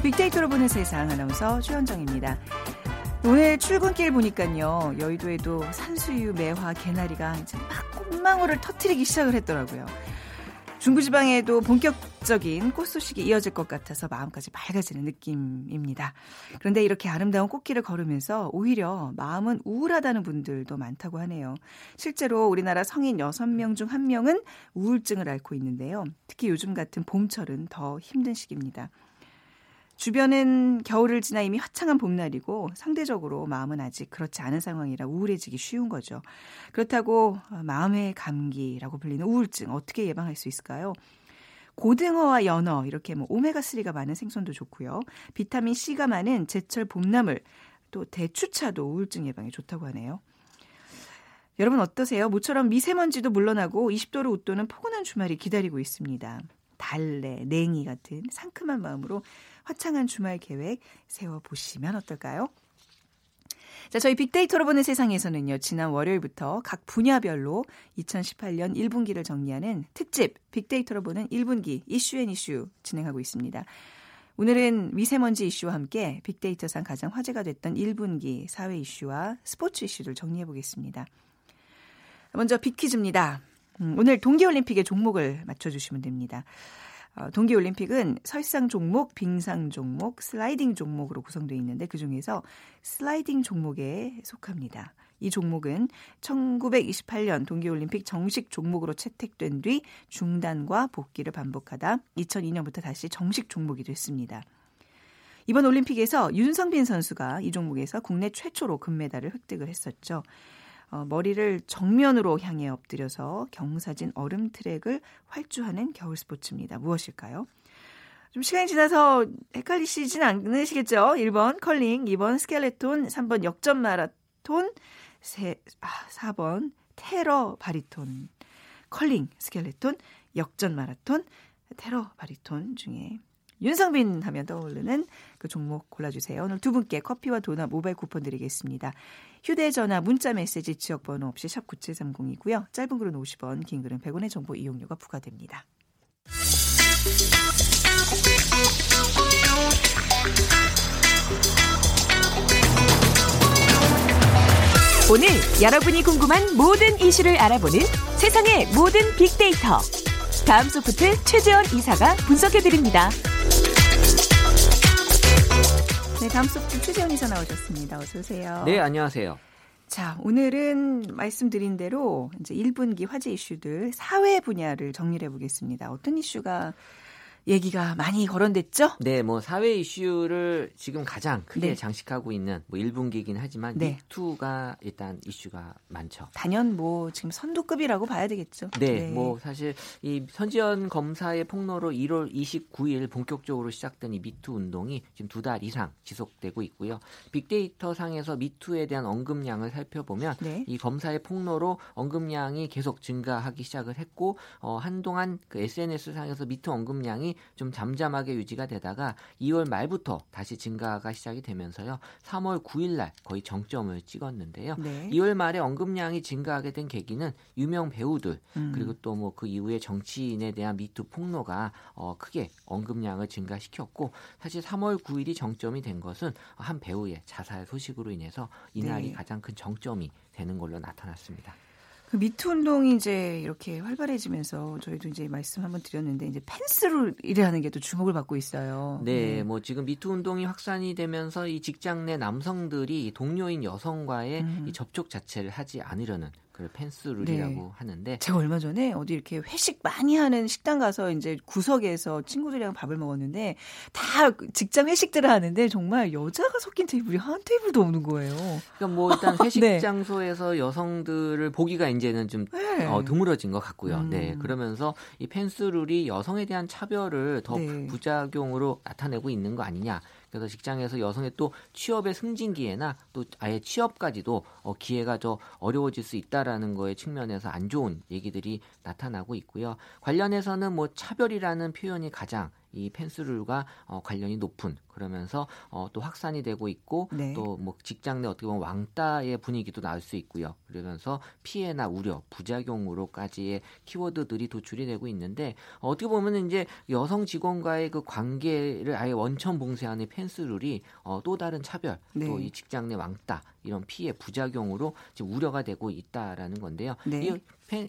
빅데이터로 보는 세상 아나운서 최현정입니다. 오늘 출근길 보니까요. 여의도에도 산수유, 매화, 개나리가 이제 막 꽃망울을 터트리기 시작을 했더라고요. 중부지방에도 본격적인 꽃 소식이 이어질 것 같아서 마음까지 밝아지는 느낌입니다. 그런데 이렇게 아름다운 꽃길을 걸으면서 오히려 마음은 우울하다는 분들도 많다고 하네요. 실제로 우리나라 성인 6명 중 1명은 우울증을 앓고 있는데요. 특히 요즘 같은 봄철은 더 힘든 시기입니다. 주변은 겨울을 지나 이미 화창한 봄날이고 상대적으로 마음은 아직 그렇지 않은 상황이라 우울해지기 쉬운 거죠. 그렇다고 마음의 감기라고 불리는 우울증 어떻게 예방할 수 있을까요? 고등어와 연어 이렇게 뭐 오메가 3가 많은 생선도 좋고요. 비타민 C가 많은 제철 봄나물 또 대추차도 우울증 예방에 좋다고 하네요. 여러분 어떠세요? 모처럼 미세먼지도 물러나고 20도를 웃도는 포근한 주말이 기다리고 있습니다. 달래, 냉이 같은 상큼한 마음으로 화창한 주말 계획 세워보시면 어떨까요? 자, 저희 빅데이터로 보는 세상에서는요, 지난 월요일부터 각 분야별로 2018년 1분기를 정리하는 특집 빅데이터로 보는 1분기 이슈 and 이슈 진행하고 있습니다. 오늘은 미세먼지 이슈와 함께 빅데이터상 가장 화제가 됐던 1분기 사회 이슈와 스포츠 이슈를 정리해 보겠습니다. 먼저 빅퀴즈입니다. 음, 오늘 동계올림픽의 종목을 맞춰주시면 됩니다. 어, 동계올림픽은 설상 종목, 빙상 종목, 슬라이딩 종목으로 구성되어 있는데 그 중에서 슬라이딩 종목에 속합니다. 이 종목은 1928년 동계올림픽 정식 종목으로 채택된 뒤 중단과 복귀를 반복하다 2002년부터 다시 정식 종목이 됐습니다. 이번 올림픽에서 윤성빈 선수가 이 종목에서 국내 최초로 금메달을 획득을 했었죠. 어, 머리를 정면으로 향해 엎드려서 경사진 얼음 트랙을 활주하는 겨울 스포츠입니다. 무엇일까요? 좀 시간이 지나서 헷갈리시진 않으시겠죠? 1번 컬링, 2번 스켈레톤, 3번 역전 마라톤, 세, 아, 4번 테러 바리톤. 컬링, 스켈레톤, 역전 마라톤, 테러 바리톤 중에 윤성빈 하면 떠오르는 그 종목 골라주세요. 오늘 두 분께 커피와 도넛 모바일 쿠폰 드리겠습니다. 휴대전화, 문자 메시지 지역번호 없이 샵 9730이고요. 짧은 글은 50원, 긴 글은 100원의 정보 이용료가 부과됩니다. 오늘 여러분이 궁금한 모든 이슈를 알아보는 세상의 모든 빅데이터. 다음 소프트 최재원 이사가 분석해드립니다. 네, 다음 소프트 최재원 이사 나오셨습니다. 어서 오세요. 네, 안녕하세요. 자, 오늘은 말씀드린 대로 이제 1분기 화제 이슈들 사회 분야를 정리해 보겠습니다. 어떤 이슈가 얘기가 많이 거론됐죠? 네, 뭐 사회 이슈를 지금 가장 크게 네. 장식하고 있는 뭐 1분기이긴 하지만 네. 미투가 일단 이슈가 많죠. 단연 뭐 지금 선두급이라고 봐야 되겠죠. 네, 네, 뭐 사실 이 선지연 검사의 폭로로 1월 29일 본격적으로 시작된 이 미투 운동이 지금 두 달 이상 지속되고 있고요. 빅데이터 상에서 미투에 대한 언급량을 살펴보면 네. 이 검사의 폭로로 언급량이 계속 증가하기 시작을 했고 어, 한동안 그 SNS 상에서 미투 언급량이 좀 잠잠하게 유지가 되다가 2월 말부터 다시 증가가 시작이 되면서요. 3월 9일 날 거의 정점을 찍었는데요. 네. 2월 말에 언급량이 증가하게 된 계기는 유명 배우들 음. 그리고 또 뭐 그 이후에 정치인에 대한 미투 폭로가 어, 크게 언급량을 증가시켰고 사실 3월 9일이 정점이 된 것은 한 배우의 자살 소식으로 인해서 이날이 네. 가장 큰 정점이 되는 걸로 나타났습니다. 그 미투 운동이 이제 이렇게 활발해지면서 저희도 이제 말씀 한번 드렸는데 이제 펜스로 일하는 게 또 주목을 받고 있어요. 네, 네, 뭐 지금 미투 운동이 확산이 되면서 이 직장 내 남성들이 동료인 여성과의 음. 이 접촉 자체를 하지 않으려는 그 펜스룰이라고 네. 하는데 제가 얼마 전에 어디 이렇게 회식 많이 하는 식당 가서 이제 구석에서 친구들이랑 밥을 먹었는데 다 직장 회식들을 하는데 정말 여자가 섞인 테이블이 한 테이블도 없는 거예요. 그러니까 뭐 일단 회식 네. 장소에서 여성들을 보기가 이제는 좀 네. 어, 드물어진 것 같고요. 음. 네 그러면서 이 펜스룰이 여성에 대한 차별을 더 네. 부작용으로 나타내고 있는 거 아니냐 그래서 직장에서 여성의 또 취업의 승진기회나 또 아예 취업까지도 어, 기회가 더 어려워질 수 있다라는 거에 측면에서 안 좋은 얘기들이 나타나고 있고요. 관련해서는 뭐 차별이라는 표현이 가장 이 펜스룰과 어, 관련이 높은 그러면서 어, 또 확산이 되고 있고 네. 또뭐 직장 내 어떻게 보면 왕따의 분위기도 나올 수 있고요. 그러면서 피해나 우려, 부작용으로까지의 키워드들이 도출이 되고 있는데 어, 어떻게 보면 이제 여성 직원과의 그 관계를 아예 원천 봉쇄하는 펜스룰이 어, 또 다른 차별, 네. 또이 직장 내 왕따 이런 피해 부작용으로 지금 우려가 되고 있다라는 건데요. 네. 이, 펜-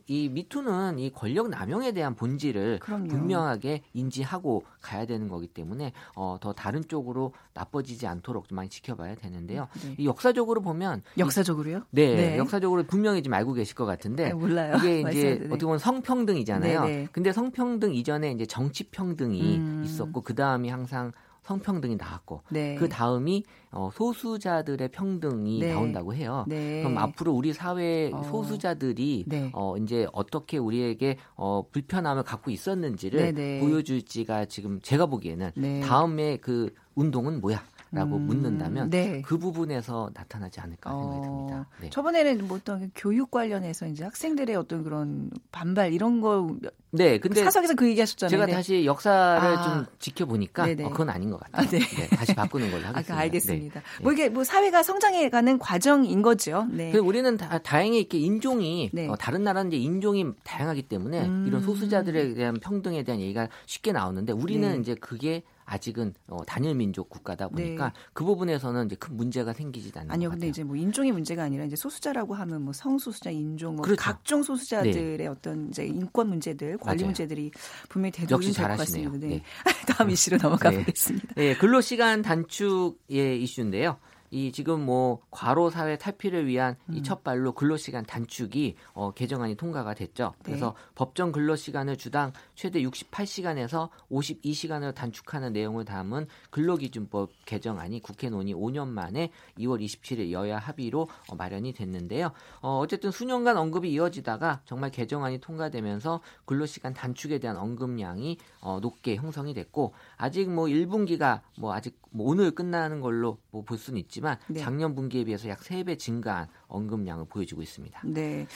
이 미투는 이 권력 남용에 대한 본질을 그럼요. 분명하게 인지하고 가야 되는 거기 때문에 어, 더 다른 쪽으로 나빠지지 않도록 좀 많이 지켜봐야 되는데요. 네. 이 역사적으로 보면 역사적으로요? 네, 네. 역사적으로 분명히 좀 알고 계실 것 같은데 네, 몰라요. 이게 이제. 어떻게 보면 성평등이잖아요. 네, 네. 근데 성평등 이전에 이제 정치평등이 음. 있었고 그 다음이 항상 성평등이 나왔고 네. 그 다음이 어, 소수자들의 평등이 네. 나온다고 해요. 네. 그럼 앞으로 우리 사회 어. 소수자들이 네. 어 이제 어떻게 우리에게 어 불편함을 갖고 있었는지를 네, 네. 보여줄지가 지금 제가 보기에는 네. 다음에 그 운동은 뭐야 라고 음, 묻는다면 네. 그 부분에서 나타나지 않을까 생각이 어, 듭니다. 네. 저번에는 뭐 어떤 교육 관련해서 이제 학생들의 어떤 그런 반발 이런 거 네, 근데 사석에서 그 얘기하셨잖아요. 제가 네. 다시 역사를 아. 좀 지켜보니까 네네. 어, 그건 아닌 것 같아요. 아, 네. 네, 다시 바꾸는 걸로 아, 하겠습니다. 그 알겠습니다. 네. 뭐 이게 뭐 사회가 성장해가는 과정인 거죠. 네. 그 우리는 다, 다행히 이렇게 인종이 네. 어, 다른 나라는 이제 인종이 다양하기 때문에 음. 이런 소수자들에 대한 평등에 대한 얘기가 쉽게 나오는데 우리는 네. 이제 그게 아직은 어, 단일 민족 국가다 보니까 네. 그 부분에서는 이제 큰 문제가 생기지 않는 아니요, 것 근데. 이제 뭐 인종의 문제가 아니라 이제 소수자라고 하면 뭐 성소수자, 인종, 뭐 그렇죠. 각종 소수자들의 어떤 이제 인권 문제들, 관리 맞아요. 문제들이 분명히 역시 대두될 것 잘하시네요. 같습니다. 네. 네. 다음 이슈로 넘어가 네. 보겠습니다. 예, 근로 시간 단축의 이슈인데요. 이 지금 뭐 과로 사회 탈피를 위한 음. 이첫 발로 근로시간 단축이 어, 개정안이 통과가 됐죠. 네. 그래서 법정 근로시간을 주당 최대 68시간에서 52시간으로 단축하는 내용을 담은 근로기준법 개정안이 국회 논의 5년 만에 2월 27일 여야 합의로 어, 마련이 됐는데요. 어, 어쨌든 수년간 언급이 이어지다가 정말 개정안이 통과되면서 근로시간 단축에 대한 언급량이 어, 높게 형성이 됐고 아직 뭐 1분기가 뭐 아직 뭐 오늘 끝나는 걸로 뭐 볼 수는 있지만 네. 작년 분기에 비해서 약 3배 증가한 언급량을 보여주고 있습니다. 네.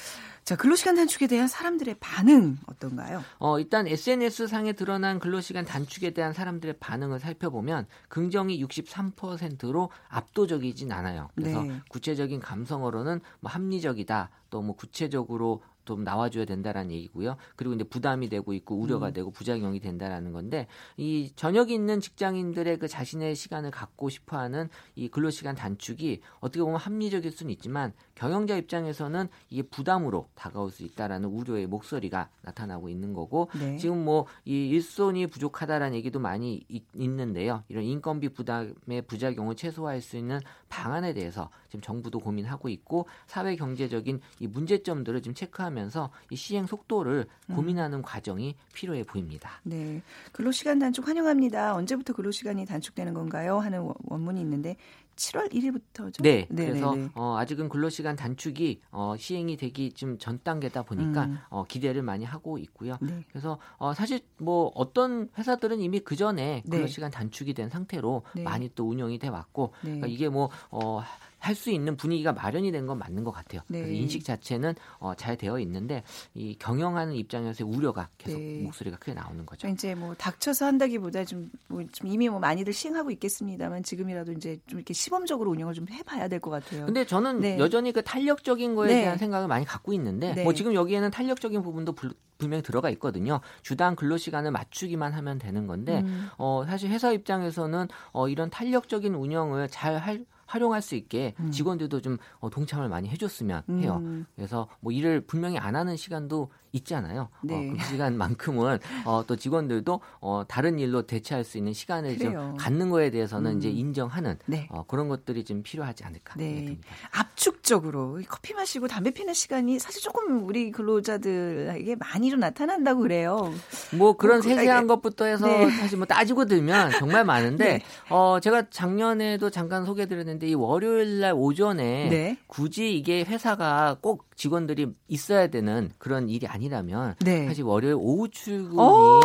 자, 근로시간 단축에 대한 사람들의 반응 어떤가요? 어, 일단 SNS 상에 드러난 근로시간 단축에 대한 사람들의 반응을 살펴보면 긍정이 63%로 압도적이진 않아요. 그래서 네. 구체적인 감성어로는 뭐 합리적이다, 또 뭐 구체적으로 좀 나와줘야 된다라는 얘기고요. 그리고 이제 부담이 되고 있고 우려가 음. 되고 부작용이 된다라는 건데 이 저녁이 있는 직장인들의 그 자신의 시간을 갖고 싶어하는 이 근로시간 단축이 어떻게 보면 합리적일 수는 있지만 경영자 입장에서는 이게 부담으로 다가올 수 있다라는 우려의 목소리가 나타나고 있는 거고 네. 지금 뭐 이 일손이 부족하다라는 얘기도 많이 있, 있는데요. 이런 인건비 부담의 부작용을 최소화할 수 있는 방안에 대해서 지금 정부도 고민하고 있고 사회 경제적인 이 문제점들을 지금 체크하면서 이 시행 속도를 음. 고민하는 과정이 필요해 보입니다. 네. 근로시간 단축 환영합니다. 언제부터 근로시간이 단축되는 건가요? 하는 원- 원문이 있는데 7월 1일부터죠? 네, 그래서 네. 어, 아직은 근로시간 단축이 어, 시행이 되기 좀 전 단계다 보니까 음. 어, 기대를 많이 하고 있고요. 네. 그래서 어, 사실 뭐 어떤 회사들은 이미 그 전에 네. 근로시간 단축이 된 상태로 네. 많이 또 운영이 돼 왔고 네. 그러니까 이게 뭐 어, 할 수 있는 분위기가 마련이 된 건 맞는 것 같아요. 네. 그래서 인식 자체는 어, 잘 되어 있는데 이 경영하는 입장에서의 우려가 계속 네. 목소리가 크게 나오는 거죠. 이제 뭐 닥쳐서 한다기보다 좀, 뭐 좀 이미 뭐 많이들 시행하고 있겠습니다만 지금이라도 이제 좀 이렇게 시범적으로 운영을 좀 해봐야 될 것 같아요. 근데 저는 네. 여전히 그 탄력적인 거에 네. 대한 생각을 많이 갖고 있는데 네. 뭐 지금 여기에는 탄력적인 부분도 불- 분명히 들어가 있거든요. 주당 근로 시간을 맞추기만 하면 되는 건데 음. 어 사실 회사 입장에서는 어 이런 탄력적인 운영을 잘 할, 활용할 수 있게 음. 직원들도 좀 어, 동참을 많이 해줬으면 해요. 음. 그래서 뭐 일을 분명히 안 하는 시간도 있잖아요. 네. 어, 그 시간만큼은 어, 또 직원들도 어, 다른 일로 대체할 수 있는 시간을 좀 그래요. 갖는 거에 대해서는 음. 이제 인정하는 네. 어, 그런 것들이 좀 필요하지 않을까 네. 생각됩니다. 압축적으로 이 커피 마시고 담배 피는 시간이 사실 조금 우리 근로자들에게 많이 좀 나타난다고 그래요. 뭐 그런 뭐 그- 세세한 아, 것부터 해서 네. 사실 뭐 따지고 들면 정말 많은데 네. 어 제가 작년에도 잠깐 소개드렸는데 이 월요일 날 오전에 네. 굳이 이게 회사가 꼭 직원들이 있어야 되는 그런 일이 아니 라면 네. 사실 월요일 오후 출근이 오!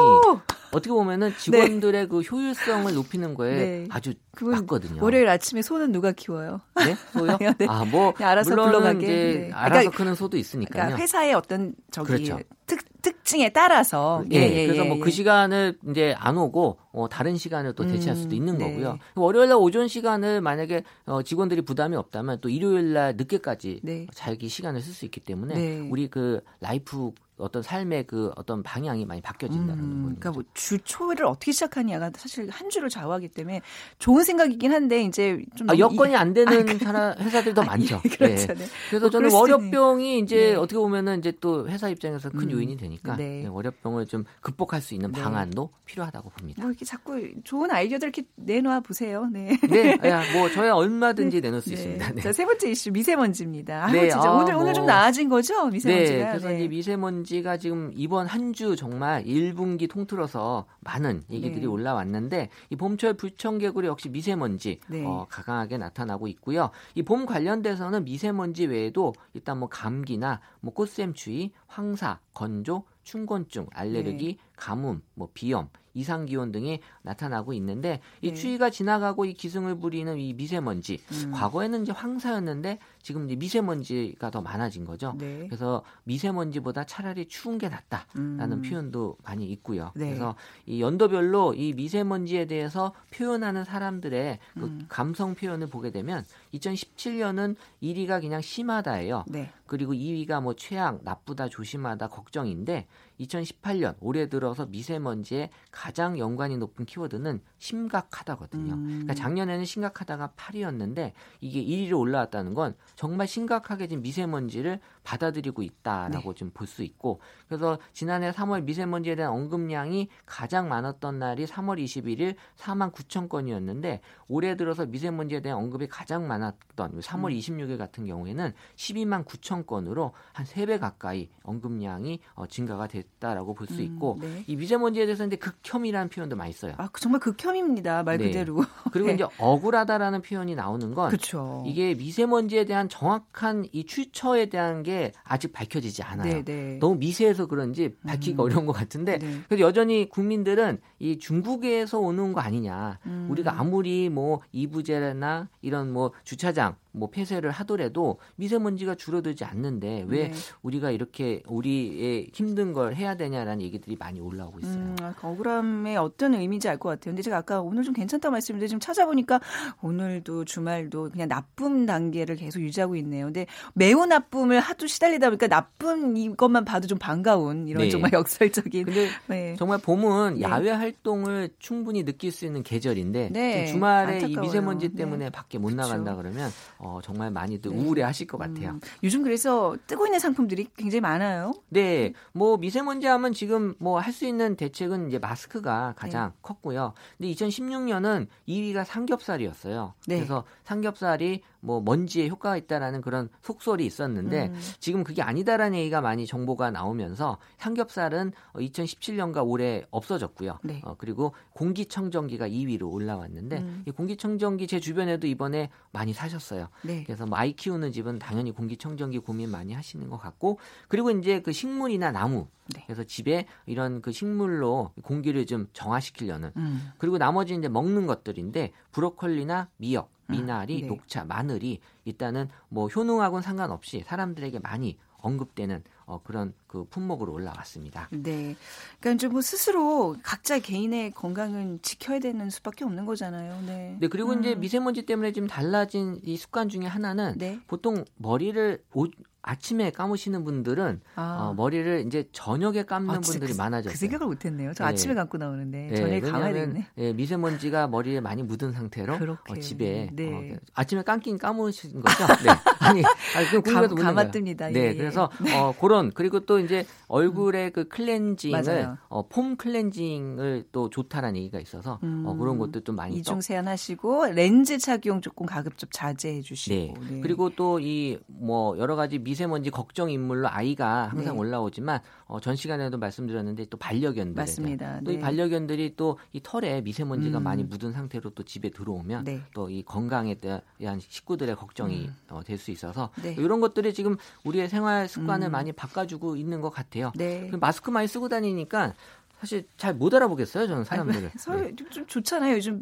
어떻게 보면은 직원들의 그 효율성을 높이는 거에 네. 아주 맞거든요. 월요일 아침에 소는 누가 키워요? 네? 소요? 네. 아, 뭐 그냥 알아서 물론 굴러가게. 이제 네. 알아서 그러니까- 크는 소도 있으니까요. 그러니까 회사의 어떤 저기 그렇죠. 특 특징에 따라서 예, 예, 예, 그래서 예, 뭐 예. 그 시간을 이제 안 오고 어, 다른 시간을 또 대체할 수도 음, 있는 네. 거고요. 월요일 날 오전 시간을 만약에 어, 직원들이 부담이 없다면 또 일요일 날 늦게까지 네. 자기 시간을 쓸 수 있기 때문에 네. 우리 그 life 어떤 삶의 그 어떤 방향이 많이 바뀌어진다는 음, 거죠. 그러니까 뭐 주 초를 어떻게 시작하냐가 사실 한 주를 좌우하기 때문에 좋은 생각이긴 한데 이제 좀 아, 여건이 안 되는 아, 그- 사람 회사들이 더 많죠. 이- 그렇죠. 예. 네. 그래서 뭐 저는 수도 월요병이 이제 네. 어떻게 보면은 이제 또 회사 입장에서 큰 음, 요인이 되니까 네. 네, 월요병을 좀 극복할 수 있는 네. 방안도 필요하다고 봅니다. 뭐 이렇게 자꾸 좋은 아이디어들 이렇게 내놓아 보세요. 네. 네, 야, 뭐 저야 얼마든지 내놓을 수 있습니다. 네. 자, 세 번째 이슈 미세먼지입니다. 아, 네, 진짜 아, 오늘 오늘 뭐. 좀 나아진 거죠? 미세먼지가. 네, 그래서 이제 미세먼지가 지금 이번 한 주 정말 1분기 통틀어서 많은 얘기들이 네. 올라왔는데 이 봄철 불청개구리 역시 미세먼지 네. 어, 강하게 나타나고 있고요. 이 봄 관련돼서는 미세먼지 외에도 일단 뭐 감기나 뭐 꽃샘추위, 황사, 건조, 춘곤증, 알레르기, 네. 가뭄, 뭐 비염, 이상 기온 등이 나타나고 있는데 이 네. 추위가 지나가고 이 기승을 부리는 이 미세먼지 음. 과거에는 이제 황사였는데 지금 이제 미세먼지가 더 많아진 거죠. 네. 그래서 미세먼지보다 차라리 추운 게 낫다라는 음. 표현도 많이 있고요. 네. 그래서 이 연도별로 이 미세먼지에 대해서 표현하는 사람들의 그 음. 감성 표현을 보게 되면 2017년은 1위가 그냥 심하다예요. 네. 그리고 2위가 뭐 최악, 나쁘다, 조심하다, 걱정인데 2018년 올해 들어서 미세먼지에 가장 연관이 높은 키워드는 심각하다거든요. 음. 그러니까 작년에는 심각하다가 8위였는데 이게 1위로 올라왔다는 건 정말 심각하게 지금 미세먼지를 받아들이고 있다라고 네. 좀볼 수 있고 그래서 지난해 3월 미세먼지에 대한 언급량이 가장 많았던 날이 3월 21일 4만 9천 건이었는데 올해 들어서 미세먼지에 대한 언급이 가장 많았던 3월 음. 26일 같은 경우에는 12만 9천 건으로 한 3배 가까이 언급량이 어, 증가가 됐다라고 볼수 음, 있고 네. 이 미세먼지에 대해서 이제 극혐이라는 표현도 많이 써요. 아, 그 정말 극혐입니다. 말 네. 그대로. 그리고 네. 이제 억울하다라는 표현이 나오는 건 그렇죠. 이게 미세먼지에 대한 정확한 이 출처에 대한 게 아직 밝혀지지 않아요. 네, 네. 너무 미세해서 그런지 밝히기가 음. 어려운 것 같은데 네. 그래도 여전히 국민들은 이 중국에서 오는 거 아니냐. 음. 우리가 아무리 뭐 이부제나 이런 뭐 주차장 뭐 폐쇄를 하더라도 미세먼지가 줄어들지 않는데 왜 네. 우리가 이렇게 우리의 힘든 걸 해야 되냐라는 얘기들이 많이 올라오고 있어요. 음, 아, 그 억울함의 어떤 의미인지 알 것 같아요. 근데 제가 아까 오늘 좀 괜찮다고 말씀드렸는데 지금 찾아보니까 오늘도 주말도 그냥 나쁨 단계를 계속 유지하고 있네요. 근데 매우 나쁨을 하도 시달리다 보니까 나쁜 이것만 봐도 좀 반가운 이런 네. 정말 역설적인. 근데 네. 정말 봄은 네. 야외 활동을 충분히 느낄 수 있는 계절인데 네, 좀 주말에 이 안타까워요. 미세먼지 네. 때문에 밖에 못 그쵸. 나간다 그러면 어, 정말 많이들 네. 우울해 하실 것 같아요. 음, 요즘 그래서 뜨고 있는 상품들이 굉장히 많아요. 네, 뭐 미세먼지 하면 지금 뭐 할 수 있는 대책은 이제 마스크가 가장 네. 컸고요. 근데 2016년은 2위가 삼겹살이었어요. 네. 그래서 삼겹살이 뭐 먼지에 효과가 있다라는 그런 속설이 있었는데 음. 지금 그게 아니다라는 얘기가 많이 정보가 나오면서 삼겹살은 2017년과 올해 없어졌고요. 네. 어, 그리고 공기청정기가 2위로 올라왔는데 음. 이 공기청정기 제 주변에도 이번에 많이 사셨어요. 네. 그래서 뭐 아이 키우는 집은 당연히 공기청정기 고민 많이 하시는 것 같고 그리고 이제 그 식물이나 나무 네. 그래서 집에 이런 그 식물로 공기를 좀 정화시키려는 음. 그리고 나머지 이제 먹는 것들인데 브로콜리나 미역, 미나리, 네. 녹차, 마늘이 일단은 뭐 효능하고는 상관없이 사람들에게 많이 언급되는 어, 그런 그 품목으로 올라왔습니다. 네. 그러니까 이제 뭐 스스로 각자 개인의 건강은 지켜야 되는 수밖에 없는 거잖아요. 네. 네 그리고 이제 음. 미세먼지 때문에 지금 달라진 이 습관 중에 하나는 네. 보통 머리를 오- 아침에 감으시는 분들은 아. 어, 머리를 이제 저녁에 감는 아, 분들이 그, 많아졌어요. 그 생각을 못했네요. 저 네. 아침에 감고 나오는데 네, 저녁에 감아야 왜냐하면, 되겠네. 예, 미세먼지가 머리에 많이 묻은 상태로 그렇게. 어, 집에 네. 어, 아침에 감긴 감으신 거죠? 네. 아니, 아니 그 감. 감아뜹니다. 네, 예, 예. 그래서 어, 그런 그리고 또 이제 얼굴의 그 클렌징을. 어, 폼 클렌징을 또 좋다라는 얘기가 있어서 어, 음, 그런 것도 좀 많이 떠- 이중 세안하시고 렌즈 착용 조금 가급 적 자제해 네. 주시고. 네. 그리고 또 이 뭐 여러 가지 미 세먼지 걱정 인물로 아이가 항상 네. 올라오지만 어, 전 시간에도 말씀드렸는데 또 반려견들 맞습니다. 또이 네. 반려견들이 또 이 털에 미세먼지가 음. 많이 묻은 상태로 또 집에 들어오면 네. 또이 건강에 대한 식구들의 걱정이 어, 될수 있어서 네. 이런 것들이 지금 우리의 생활 습관을 음. 많이 바꿔주고 있는 것 같아요. 네. 그 마스크 많이 쓰고 다니니까 사실 잘 못 알아보겠어요, 저는 사람들을. 서로 네. 좀 좋잖아요. 요즘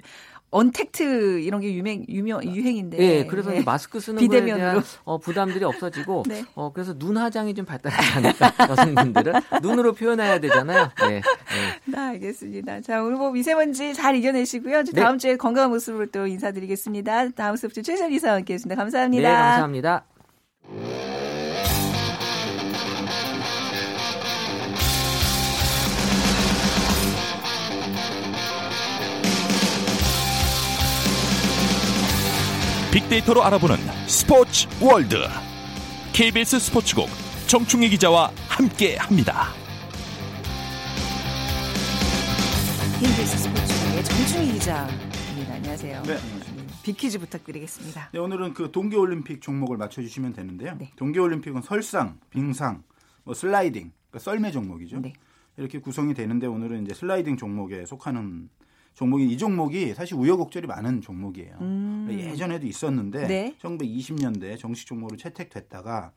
언택트 이런 게 유명 유명 유행인데. 네, 그래서 네. 마스크 쓰는 비대면으로. 거에 대한 어, 부담들이 없어지고 네. 어, 그래서 눈 화장이 좀 발달하지 않을까 여성분들은 눈으로 표현해야 되잖아요. 네. 네. 네 알겠습니다. 자, 오늘 뭐 미세먼지 잘 이겨내시고요. 네. 다음 주에 건강한 모습으로 또 인사드리겠습니다. 다음 수업 주 최선 이사와 함께했습니다. 감사합니다. 네, 감사합니다. 빅데이터로 알아보는 스포츠 월드 KBS 스포츠국 정충희 기자와 함께 합니다. KBS 스포츠국의 정충희 기자입니다. 안녕하세요. 네, 안녕하십니까. 빅퀴즈 부탁드리겠습니다. 네, 오늘은 그 동계올림픽 종목을 맞춰주시면 되는데요. 네. 동계올림픽은 설상, 빙상, 뭐 슬라이딩, 그러니까 썰매 종목이죠. 네. 이렇게 구성이 되는데 오늘은 이제 슬라이딩 종목에 속하는 종목이 이 종목이 사실 우여곡절이 많은 종목이에요. 음. 예전에도 있었는데 네. 1920년대 정식 종목으로 채택됐다가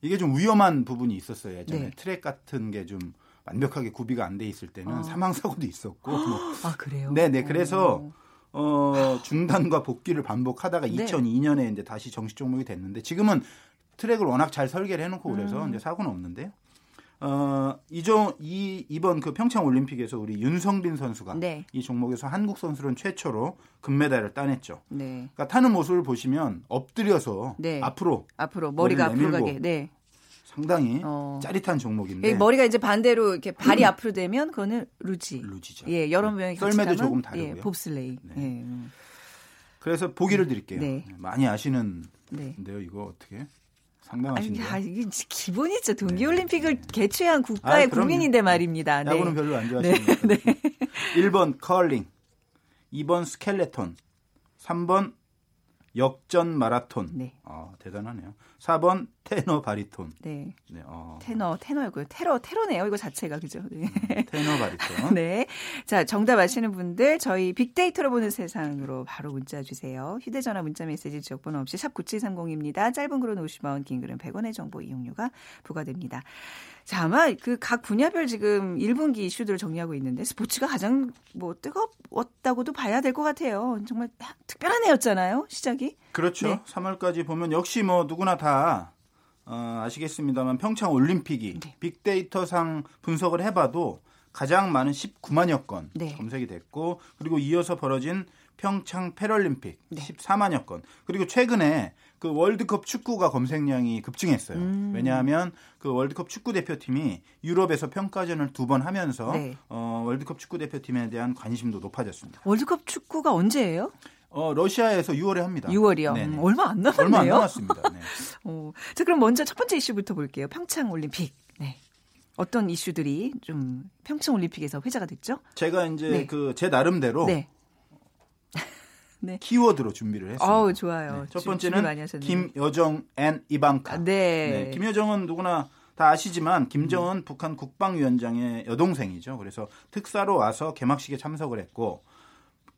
이게 좀 위험한 부분이 있었어요. 예전에 네. 트랙 같은 게 좀 완벽하게 구비가 안 돼 있을 때는 아. 사망 사고도 있었고. 뭐. 아 그래요? 네, 네. 그래서 어, 중단과 복귀를 반복하다가 네. 2002년에 이제 다시 정식 종목이 됐는데 지금은 트랙을 워낙 잘 설계를 해놓고 그래서 음. 이제 사고는 없는데요. 어, 이종 이 이번 그 평창 올림픽에서 우리 윤성빈 선수가 네. 이 종목에서 한국 선수는 최초로 금메달을 따냈죠. 네. 그러니까 타는 모습을 보시면 엎드려서 네. 앞으로 앞으로 머리가 앞으로 가게. 네. 상당히 어. 짜릿한 종목인데 머리가 이제 반대로 이렇게 발이 음. 앞으로 되면 그거는 루지. 루지죠. 예, 여러 명이 썰매도 조금 다르고요. 예, 봅슬레이. 네. 예. 그래서 보기를 드릴게요. 네. 많이 아시는데요. 이거 어떻게? 상당하신데. 아, 이게 기본이죠. 동계올림픽을 네. 개최한 국가의 아, 국민인데 말입니다. 네. 야구는 별로 안 좋아하시는 네. 네. 1번 컬링, 2번 스켈레톤, 3번 역전 마라톤. 네. 어, 대단하네요. 4번 테너 바리톤. 네. 네 어. 테너, 테너였고요. 테러, 테러네요. 이거 자체가 그죠? 네. 음, 테너 바리톤. 네. 자, 정답 아시는 분들 저희 빅데이터로 보는 세상으로 바로 문자 주세요. 휴대 전화 문자 메시지 지역번호 없이 샵 9730입니다. 짧은 글은 50원, 긴 글은 100원의 정보 이용료가 부과됩니다. 자, 아마 그 각 분야별 지금 1분기 이슈들을 정리하고 있는데 스포츠가 가장 뭐 뜨거웠다고도 봐야 될 것 같아요. 정말 특별한 해였잖아요. 시작이. 그렇죠. 네. 3월까지 보면 역시 뭐 누구나 다 어, 아시겠습니다만 평창 올림픽이 네. 빅데이터상 분석을 해봐도 가장 많은 19만여 건 네. 검색이 됐고 그리고 이어서 벌어진 평창 패럴림픽 네. 14만여 건 그리고 최근에 그 월드컵 축구가 검색량이 급증했어요. 음. 왜냐하면 그 월드컵 축구 대표팀이 유럽에서 평가전을 두 번 하면서 네. 어, 월드컵 축구 대표팀에 대한 관심도 높아졌습니다. 월드컵 축구가 언제예요? 어, 러시아에서 6월에 합니다. 6월이요? 음, 얼마 안 남았네요. 얼마 안 남았습니다. 네. 어, 자, 그럼 먼저 첫 번째 이슈부터 볼게요. 평창 올림픽. 네. 어떤 이슈들이 좀 평창 올림픽에서 회자가 됐죠? 제가 이제 네. 그제 나름대로 네. 네. 키워드로 준비를 했습니다. 어우, 좋아요. 네. 첫 번째는 김여정 and 이방카. 아, 네. 네. 김여정은 누구나 다 아시지만 김정은 음. 북한 국방위원장의 여동생이죠. 그래서 특사로 와서 개막식에 참석을 했고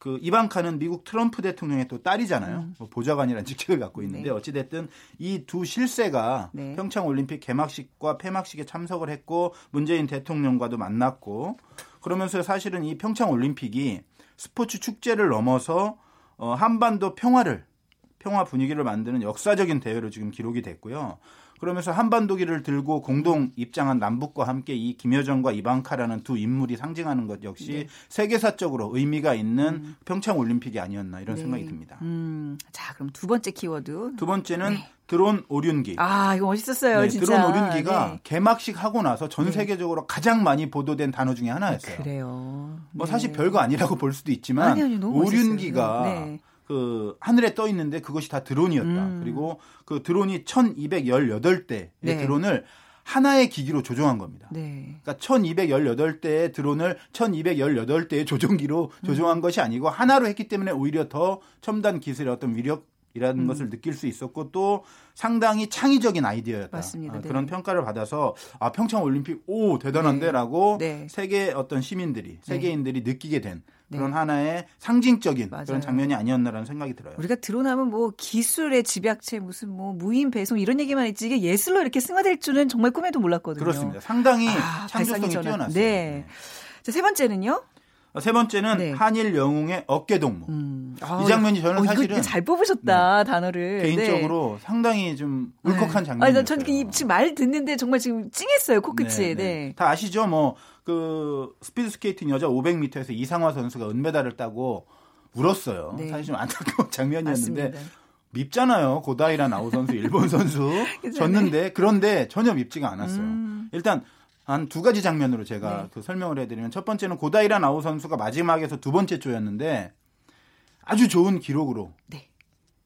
그 이방카는 미국 트럼프 대통령의 또 딸이잖아요. 음. 뭐 보좌관이라는 직책을 갖고 있는데 네. 어찌 됐든 이 두 실세가 네. 평창 올림픽 개막식과 폐막식에 참석을 했고 문재인 대통령과도 만났고 그러면서 사실은 이 평창 올림픽이 스포츠 축제를 넘어서 어, 한반도 평화를 평화 분위기를 만드는 역사적인 대회로 지금 기록이 됐고요. 그러면서 한반도기를 들고 공동 입장한 남북과 함께 이 김여정과 이방카라는 두 인물이 상징하는 것 역시 네. 세계사적으로 의미가 있는 음. 평창 올림픽이 아니었나 이런 네. 생각이 듭니다. 음. 자, 그럼 두 번째 키워드. 두 번째는 네. 드론 오륜기. 아, 이거 멋있었어요, 네, 진짜. 드론 오륜기가 네. 개막식 하고 나서 전 네. 세계적으로 가장 많이 보도된 단어 중에 하나였어요. 그래요. 뭐 사실 별거 아니라고 볼 수도 있지만 아니, 아니, 오륜기가 그 하늘에 떠 있는데 그것이 다 드론이었다. 음. 그리고 그 드론이 1218대의 네. 드론을 하나의 기기로 조종한 겁니다. 네. 그러니까 1218대의 드론을 1218대의 조종기로 음. 조종한 음. 것이 아니고 하나로 했기 때문에 오히려 더 첨단 기술의 어떤 위력 이라는 음. 것을 느낄 수 있었고 또 상당히 창의적인 아이디어였다. 맞습니다. 아, 그런 네. 평가를 받아서 아 평창 올림픽 오 대단한데라고 네. 네. 세계 어떤 시민들이 세계인들이 느끼게 된 네. 그런 하나의 상징적인 맞아요. 그런 장면이 아니었나라는 생각이 들어요. 우리가 드러나면 뭐 기술의 집약체 무슨 뭐 무인 배송 이런 얘기만 했지 이게 예술로 이렇게 승화될 줄은 정말 꿈에도 몰랐거든요. 그렇습니다. 상당히 아, 창조성이 뛰어났어요. 네. 네. 자, 세 번째는요? 세 번째는 네. 한일 영웅의 어깨 동무. 음. 아, 이 장면이 저는 어, 사실은 잘 뽑으셨다 네. 단어를 개인적으로 네. 상당히 좀 울컥한 네. 장면이었어요. 아, 저는 지금 말 듣는데 정말 지금 찡했어요 코끝이. 네, 네. 네. 다 아시죠? 뭐 그 스피드 스케이팅 여자 500m에서 이상화 선수가 은메달을 따고 울었어요. 사실 좀 안타까운 장면이었는데 맞습니다. 밉잖아요. 고다이라 나오 선수 일본 선수 졌는데 그런데 전혀 밉지가 않았어요. 음. 일단 한 두 가지 장면으로 제가 네. 그 설명을 해드리면 첫 번째는 고다이라 나오 선수가 마지막에서 두 번째 조였는데 아주 좋은 기록으로 네.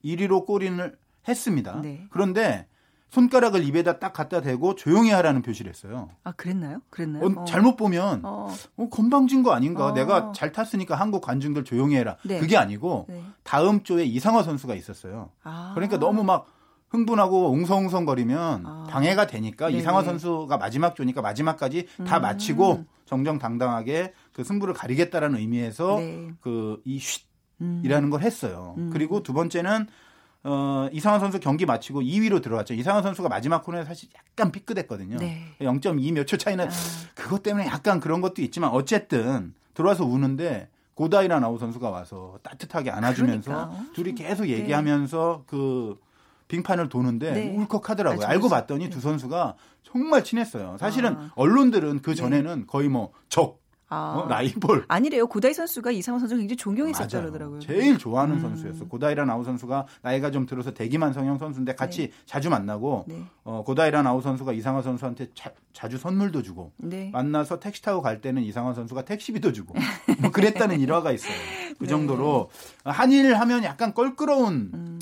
1위로 골인을 했습니다. 네. 그런데 손가락을 입에다 딱 갖다 대고 조용히 하라는 표시를 했어요. 아, 그랬나요? 그랬나요? 어, 어. 잘못 보면 어. 어, 건방진 거 아닌가? 어. 내가 잘 탔으니까 한국 관중들 조용히 해라. 네. 그게 아니고 네. 다음 조에 이상화 선수가 있었어요. 아. 그러니까 너무 막 흥분하고 웅성웅성거리면 아. 방해가 되니까 네네. 이상화 선수가 마지막 조니까 마지막까지 음. 다 마치고 정정당당하게 그 승부를 가리겠다라는 의미에서 네. 그이 쉿이라는 음. 걸 했어요. 음. 그리고 두 번째는 어, 이상한 선수 경기 마치고 2위로 들어왔죠. 이상한 선수가 마지막 코너에 사실 약간 삐끗했거든요. 네. 0.2 몇 초 차이는 아. 그것 때문에 약간 그런 것도 있지만 어쨌든 들어와서 우는데 고다이라 나우 선수가 와서 따뜻하게 안아주면서 그러니까. 둘이 계속 네. 얘기하면서 네. 그 빙판을 도는데 네. 울컥하더라고요. 알고 봤더니 두 선수가 정말 친했어요. 사실은 아. 언론들은 그 네. 전에는 거의 뭐 적, 아. 어, 라이벌. 아니래요. 고다이 선수가 이상원 선수 굉장히 존경했었다 그러더라고요. 제일 좋아하는 음. 선수였어. 고다이라 나우 선수가 나이가 좀 들어서 대기만 성형 선수인데 같이 네. 자주 만나고 네. 어, 고다이라 나우 선수가 이상원 선수한테 자, 주 선물도 주고 네. 만나서 택시 타고 갈 때는 이상원 선수가 택시비도 주고 뭐 그랬다는 일화가 있어요. 그 네. 정도로 한일 하면 약간 껄끄러운 음.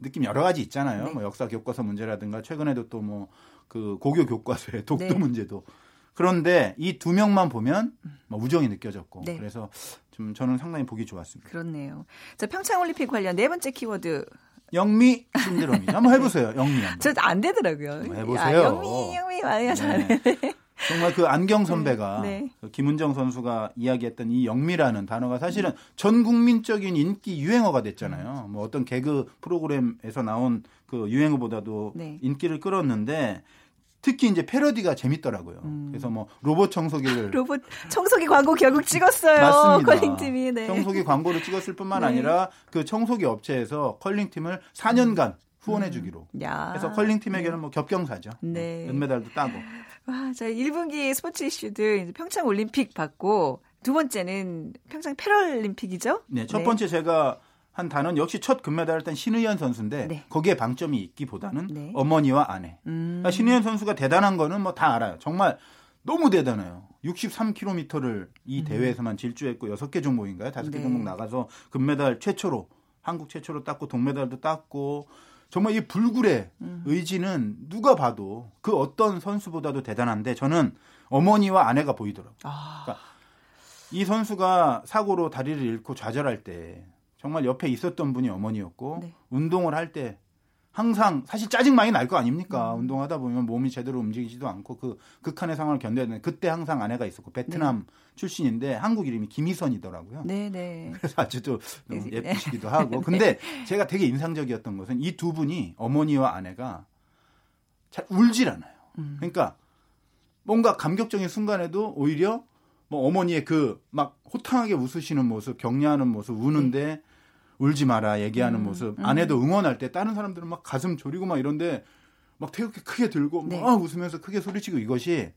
느낌 여러 가지 있잖아요. 네. 뭐 역사 교과서 문제라든가 최근에도 또 뭐 그 고교 교과서의 독도 네. 문제도 그런데 이 두 명만 보면 뭐 우정이 느껴졌고 네. 그래서 좀 저는 상당히 보기 좋았습니다. 그렇네요. 자 평창 올림픽 관련 네 번째 키워드 영미 신드롬이죠. 한번 해보세요. 영미. 저 안 되더라고요. 해보세요. 야, 영미 영미 많이 하잖아요. 네. 정말 그 안경 선배가 네, 네. 그 김은정 선수가 이야기했던 이 영미라는 단어가 사실은 전 국민적인 인기 유행어가 됐잖아요. 뭐 어떤 개그 프로그램에서 나온 그 유행어보다도 네. 인기를 끌었는데 특히 이제 패러디가 재밌더라고요. 음. 그래서 뭐 로봇 청소기를 로봇 청소기 광고 결국 찍었어요. 맞습니다. 컬링팀이 네. 청소기 광고를 찍었을 뿐만 네. 아니라 그 청소기 업체에서 컬링팀을 4년간 후원해 주기로. 음. 그래서 컬링 팀에게는 뭐 겹경사죠. 네. 은메달도 따고. 와, 자 1분기 스포츠 이슈들 평창 올림픽 봤고 두 번째는 평창 패럴림픽이죠? 네, 첫 네. 번째 제가 한 단어는 역시 첫 금메달을 딴 신의현 선수인데 네. 거기에 방점이 있기보다는 네. 어머니와 아내. 음. 그러니까 신의현 선수가 대단한 거는 뭐 다 알아요. 정말 너무 대단해요. 63km를 이 음. 대회에서만 질주했고 6개 종목인가요? 5개 네. 종목 나가서 금메달 최초로 한국 최초로 땄고 동메달도 땄고 정말 이 불굴의 음. 의지는 누가 봐도 그 어떤 선수보다도 대단한데 저는 어머니와 아내가 보이더라고요. 아. 그러니까 이 선수가 사고로 다리를 잃고 좌절할 때 정말 옆에 있었던 분이 어머니였고 네. 운동을 할 때 항상 사실 짜증 많이 날 거 아닙니까? 음. 운동하다 보면 몸이 제대로 움직이지도 않고 그 극한의 상황을 견뎌야 되는 그때 항상 아내가 있었고 베트남 네. 출신인데 한국 이름이 김희선이더라고요. 네, 네. 그래서 아주 또 네. 예쁘시기도 하고. 네. 근데 제가 되게 인상적이었던 것은 이 두 분이 어머니와 아내가 잘 울질 않아요. 음. 그러니까 뭔가 감격적인 순간에도 오히려 뭐 어머니의 그 막 호탕하게 웃으시는 모습, 격려하는 모습, 우는데 네. 울지 마라 얘기하는 음, 모습. 음. 아내도 응원할 때 다른 사람들은 막 가슴 졸이고 막 이런데 막 되게 크게 들고 네. 막 웃으면서 크게 소리치고 이것이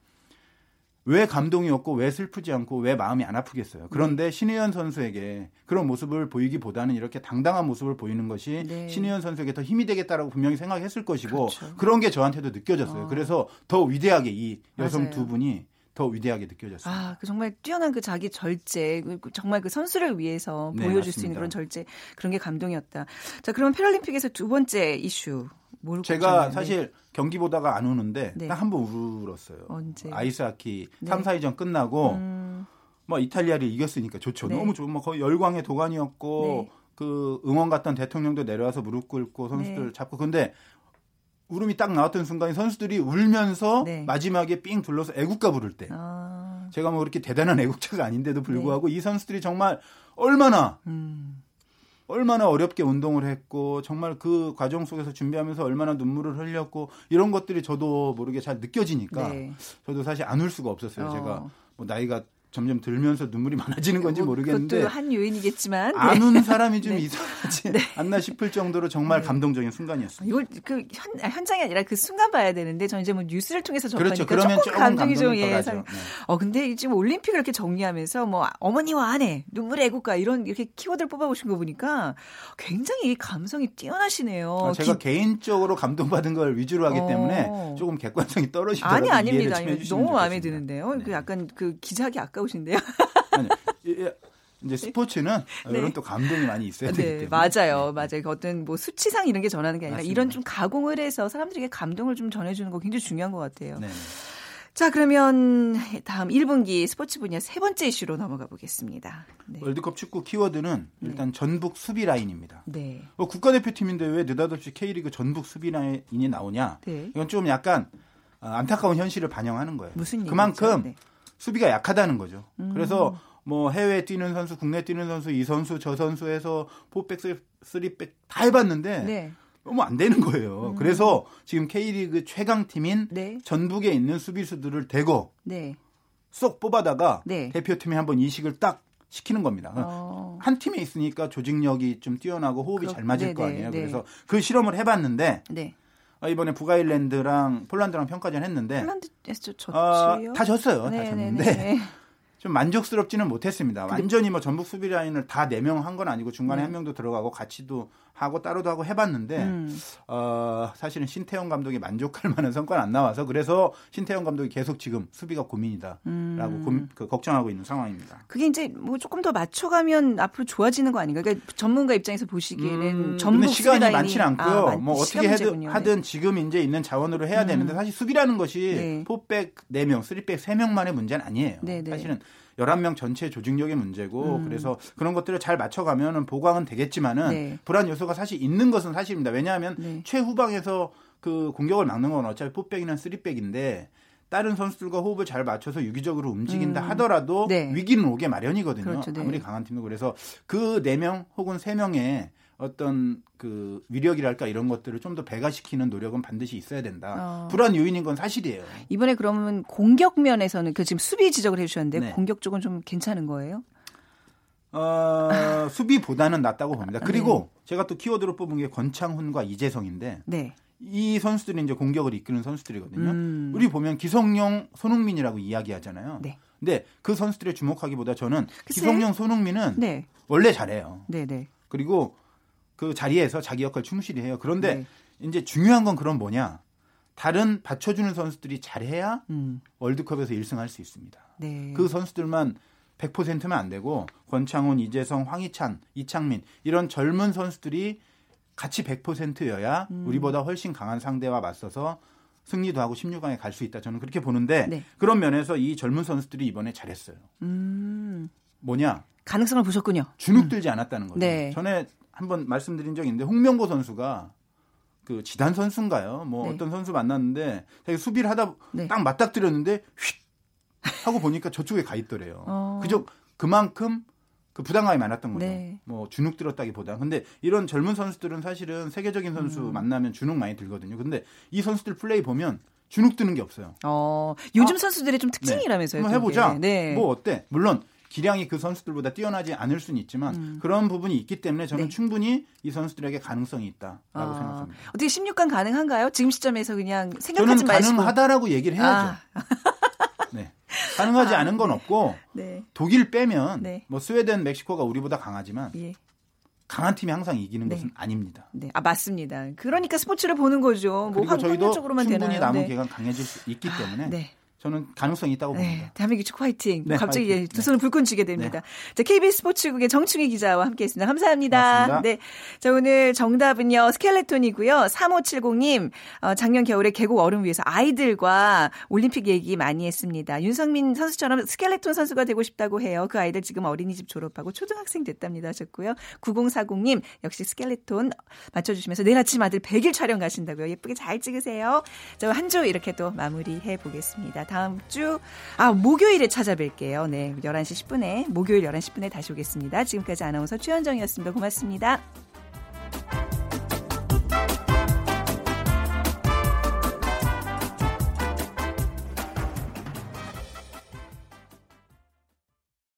왜 감동이 없고 왜 슬프지 않고 왜 마음이 안 아프겠어요. 그런데 네. 신혜연 선수에게 그런 모습을 보이기보다는 이렇게 당당한 모습을 보이는 것이 네. 신혜연 선수에게 더 힘이 되겠다라고 분명히 생각했을 것이고 그렇죠. 그런 게 저한테도 느껴졌어요. 어. 그래서 더 위대하게 이 여성 맞아요. 두 분이 더 위대하게 느껴졌습니다. 아, 그 정말 뛰어난 그 자기 절제, 그 정말 그 선수를 위해서 네, 보여줄 맞습니다. 수 있는 그런 절제, 그런 게 감동이었다. 자, 그러면 패럴림픽에서 두 번째 이슈. 뭘 제가 사실 경기 보다가 안 우는데 네. 딱한 번 울었어요. 언제? 아이스하키 네. 3, 4위전 끝나고 음... 뭐 이탈리아를 이겼으니까 좋죠. 네. 너무 좋은 뭐 거의 열광의 도가니였고 네. 그 응원 갔던 대통령도 내려와서 무릎 꿇고 선수들 네. 잡고 근데 울음이 딱 나왔던 순간에 선수들이 울면서 네. 마지막에 삥 둘러서 애국가 부를 때 아. 제가 뭐 그렇게 대단한 애국자가 아닌데도 불구하고 네. 이 선수들이 정말 얼마나 음. 얼마나 어렵게 운동을 했고 정말 그 과정 속에서 준비하면서 얼마나 눈물을 흘렸고 이런 것들이 저도 모르게 잘 느껴지니까 네. 저도 사실 안 울 수가 없었어요. 어. 제가 뭐 나이가 점점 들면서 눈물이 많아지는 건지 뭐, 모르겠는데 그것도 한 요인이겠지만 네. 아는 사람이 좀 네. 이상하지 네. 않나 싶을 정도로 정말 네. 감동적인 순간이었어요. 이걸 그 현, 현장이 아니라 그 순간 봐야 되는데 저는 이제 뭐 뉴스를 통해서 접하니까 그렇죠. 조금, 조금 감동이 좀 예. 네. 어 근데 지금 올림픽을 이렇게 정리하면서 뭐 어머니와 아내 눈물의 애국가 이런 이렇게 키워드를 뽑아보신 거 보니까 굉장히 감성이 뛰어나시네요. 아, 제가 기... 개인적으로 감동받은 걸 위주로 하기 어... 때문에 조금 객관성이 떨어지더라고요. 아니 아닙니다. 아니, 너무 마음에 드는데요. 네. 그 약간 그 기자하기 아까 우신데요. 아니, 이제 스포츠는 네. 이런 또 감동이 많이 있어야 되기 때문에. 맞아요. 네. 맞아요. 그 어떤 뭐 수치상 이런 게 전하는 게 아니라 맞습니다. 이런 좀 가공을 해서 사람들에게 감동을 좀 전해주는 거 굉장히 중요한 것 같아요. 네. 자, 그러면 다음 1분기 스포츠 분야 세 번째 이슈로 넘어가 보겠습니다. 네. 월드컵 축구 키워드는 네. 일단 네. 전북 수비 라인입니다. 네. 뭐 국가대표팀인데 왜 느닷없이 K리그 전북 수비 라인이 나오냐? 네. 이건 좀 약간 어, 안타까운 현실을 반영하는 거예요. 무슨 그만큼 네. 수비가 약하다는 거죠. 음. 그래서 뭐 해외 뛰는 선수, 국내 뛰는 선수, 이 선수, 저 선수 해서 포백, 쓰리백 다 해봤는데 네. 너무 안 되는 거예요. 음. 그래서 지금 K리그 최강 팀인 네. 전북에 있는 수비수들을 대고 네. 쏙 뽑아다가 네. 대표팀에 한번 이식을 딱 시키는 겁니다. 어. 한 팀에 있으니까 조직력이 좀 뛰어나고 호흡이 그잘 맞을 네네, 거 아니에요. 네. 그래서 그 실험을 해봤는데 네. 아, 이번에 북아일랜드랑 폴란드랑 평가전 했는데 폴란드에서 졌지요? 어, 다 졌어요. 다 졌는데 좀 만족스럽지는 못했습니다. 완전히 뭐 전북 수비 라인을 다 네 명 한 건 아니고 중간에 네. 한 명도 들어가고 같이도 하고 따로도 하고 해봤는데 음. 어, 사실은 신태영 감독이 만족할 만한 성과는 안 나와서 그래서 신태영 감독이 계속 지금 수비가 고민이다라고 음. 고민, 그, 걱정하고 있는 상황입니다. 그게 이제 뭐 조금 더 맞춰가면 앞으로 좋아지는 거 아닌가? 그러니까 전문가 입장에서 보시기에는 음, 전북 시간이 수비 많지는 않고요. 아, 뭐 어떻게 해든, 하든 지금 이제 있는 자원으로 해야 음. 되는데 사실 수비라는 것이 네. 포백 4명, 3백 3명만의 문제는 아니에요. 네, 네. 사실은 11명 전체 조직력의 문제고 음. 그래서 그런 것들을 잘 맞춰가면은 보강은 되겠지만은 네. 불안 요소가 사실 있는 것은 사실입니다. 왜냐하면 네. 최후방에서 그 공격을 막는 건 어차피 포백이나 쓰리백인데 다른 선수들과 호흡을 잘 맞춰서 유기적으로 움직인다 음. 하더라도 네. 위기는 오게 마련이거든요. 그렇죠, 네. 아무리 강한 팀도 그래서 그 네 명 혹은 세명의 어떤 그 위력이랄까 이런 것들을 좀 더 배가시키는 노력은 반드시 있어야 된다. 어. 불안 요인인 건 사실이에요. 이번에 그러면 공격 면에서는 그 지금 수비 지적을 해주셨는데 네. 공격 쪽은 좀 괜찮은 거예요? 어, 수비보다는 낫다고 봅니다. 그리고 네. 제가 또 키워드로 뽑은 게 권창훈과 이재성인데 네. 이 선수들이 이제 공격을 이끄는 선수들이거든요. 음. 우리 보면 기성용, 손흥민이라고 이야기하잖아요. 네. 근데 그 선수들에 주목하기보다 저는 글쎄? 기성용, 손흥민은 네. 원래 잘해요. 네네. 네. 그리고 그 자리에서 자기 역할 충실히 해요. 그런데 네. 이제 중요한 건 그런 뭐냐? 다른 받쳐주는 선수들이 잘해야 음. 월드컵에서 1승할 수 있습니다. 네. 그 선수들만 100%면 안 되고 권창훈, 이재성, 황희찬, 이창민 이런 젊은 선수들이 같이 100%여야 음. 우리보다 훨씬 강한 상대와 맞서서 승리도 하고 16강에 갈 수 있다. 저는 그렇게 보는데 네. 그런 면에서 이 젊은 선수들이 이번에 잘했어요. 음. 뭐냐? 가능성을 보셨군요. 주눅 들지 음. 않았다는 거죠. 네. 전에 한번 말씀드린 적이 있는데 홍명보 선수가 그 지단 선수인가요? 뭐 네. 어떤 선수 만났는데 자기 수비를 하다 네. 딱 맞닥뜨렸는데 휙 하고 보니까 저쪽에 가 있더래요. 어. 그저 그만큼 그 부담감이 많았던 거죠. 네. 뭐 주눅 들었다기보다. 근데 이런 젊은 선수들은 사실은 세계적인 선수 음. 만나면 주눅 많이 들거든요. 근데 이 선수들 플레이 보면 주눅 드는 게 없어요. 어, 요즘 아, 선수들의 좀 특징이라면서요. 네. 한번 해보자. 네. 뭐 어때? 물론 기량이 그 선수들보다 뛰어나지 않을 수는 있지만 음. 그런 부분이 있기 때문에 저는 네. 충분히 이 선수들에게 가능성이 있다라고 아. 생각합니다. 어떻게 16강 가능한가요? 지금 시점에서 그냥 생각하지 저는 가능하다라고 얘기를 해야죠. 아. 네. 가능하지 아, 않은 건 없고 네. 독일 빼면 네. 뭐 스웨덴, 멕시코가 우리보다 강하지만 예. 강한 팀이 항상 이기는 네. 것은 아닙니다. 네, 아 맞습니다. 그러니까 스포츠를 보는 거죠. 뭐 저희도 충분히 되나요? 남은 네. 기간 강해질 수 있기 아, 때문에 네. 저는 가능성이 있다고 네, 봅니다. 대한민국 축구 화이팅. 네, 갑자기 화이팅. 두 손을 불끈 쥐게 됩니다. 네. 자, KBS 스포츠국의 정충희 기자와 함께했습니다. 감사합니다. 고맙습니다. 네, 자 오늘 정답은요 스켈레톤이고요. 3570님 어, 작년 겨울에 계곡 얼음 위에서 아이들과 올림픽 얘기 많이 했습니다. 윤성민 선수처럼 스켈레톤 선수가 되고 싶다고 해요. 그 아이들 지금 어린이집 졸업하고 초등학생 됐답니다 하셨고요. 9040님 역시 스켈레톤 맞춰주시면서 내일 아침 아들 100일 촬영 가신다고요. 예쁘게 잘 찍으세요. 자한주 이렇게 또 마무리해 보겠습니다. 다음 주, 아, 목요일에 찾아뵐게요. 네. 11시 10분에, 목요일 11시 10분에 다시 오겠습니다. 지금까지 아나운서 최현정이었습니다. 고맙습니다.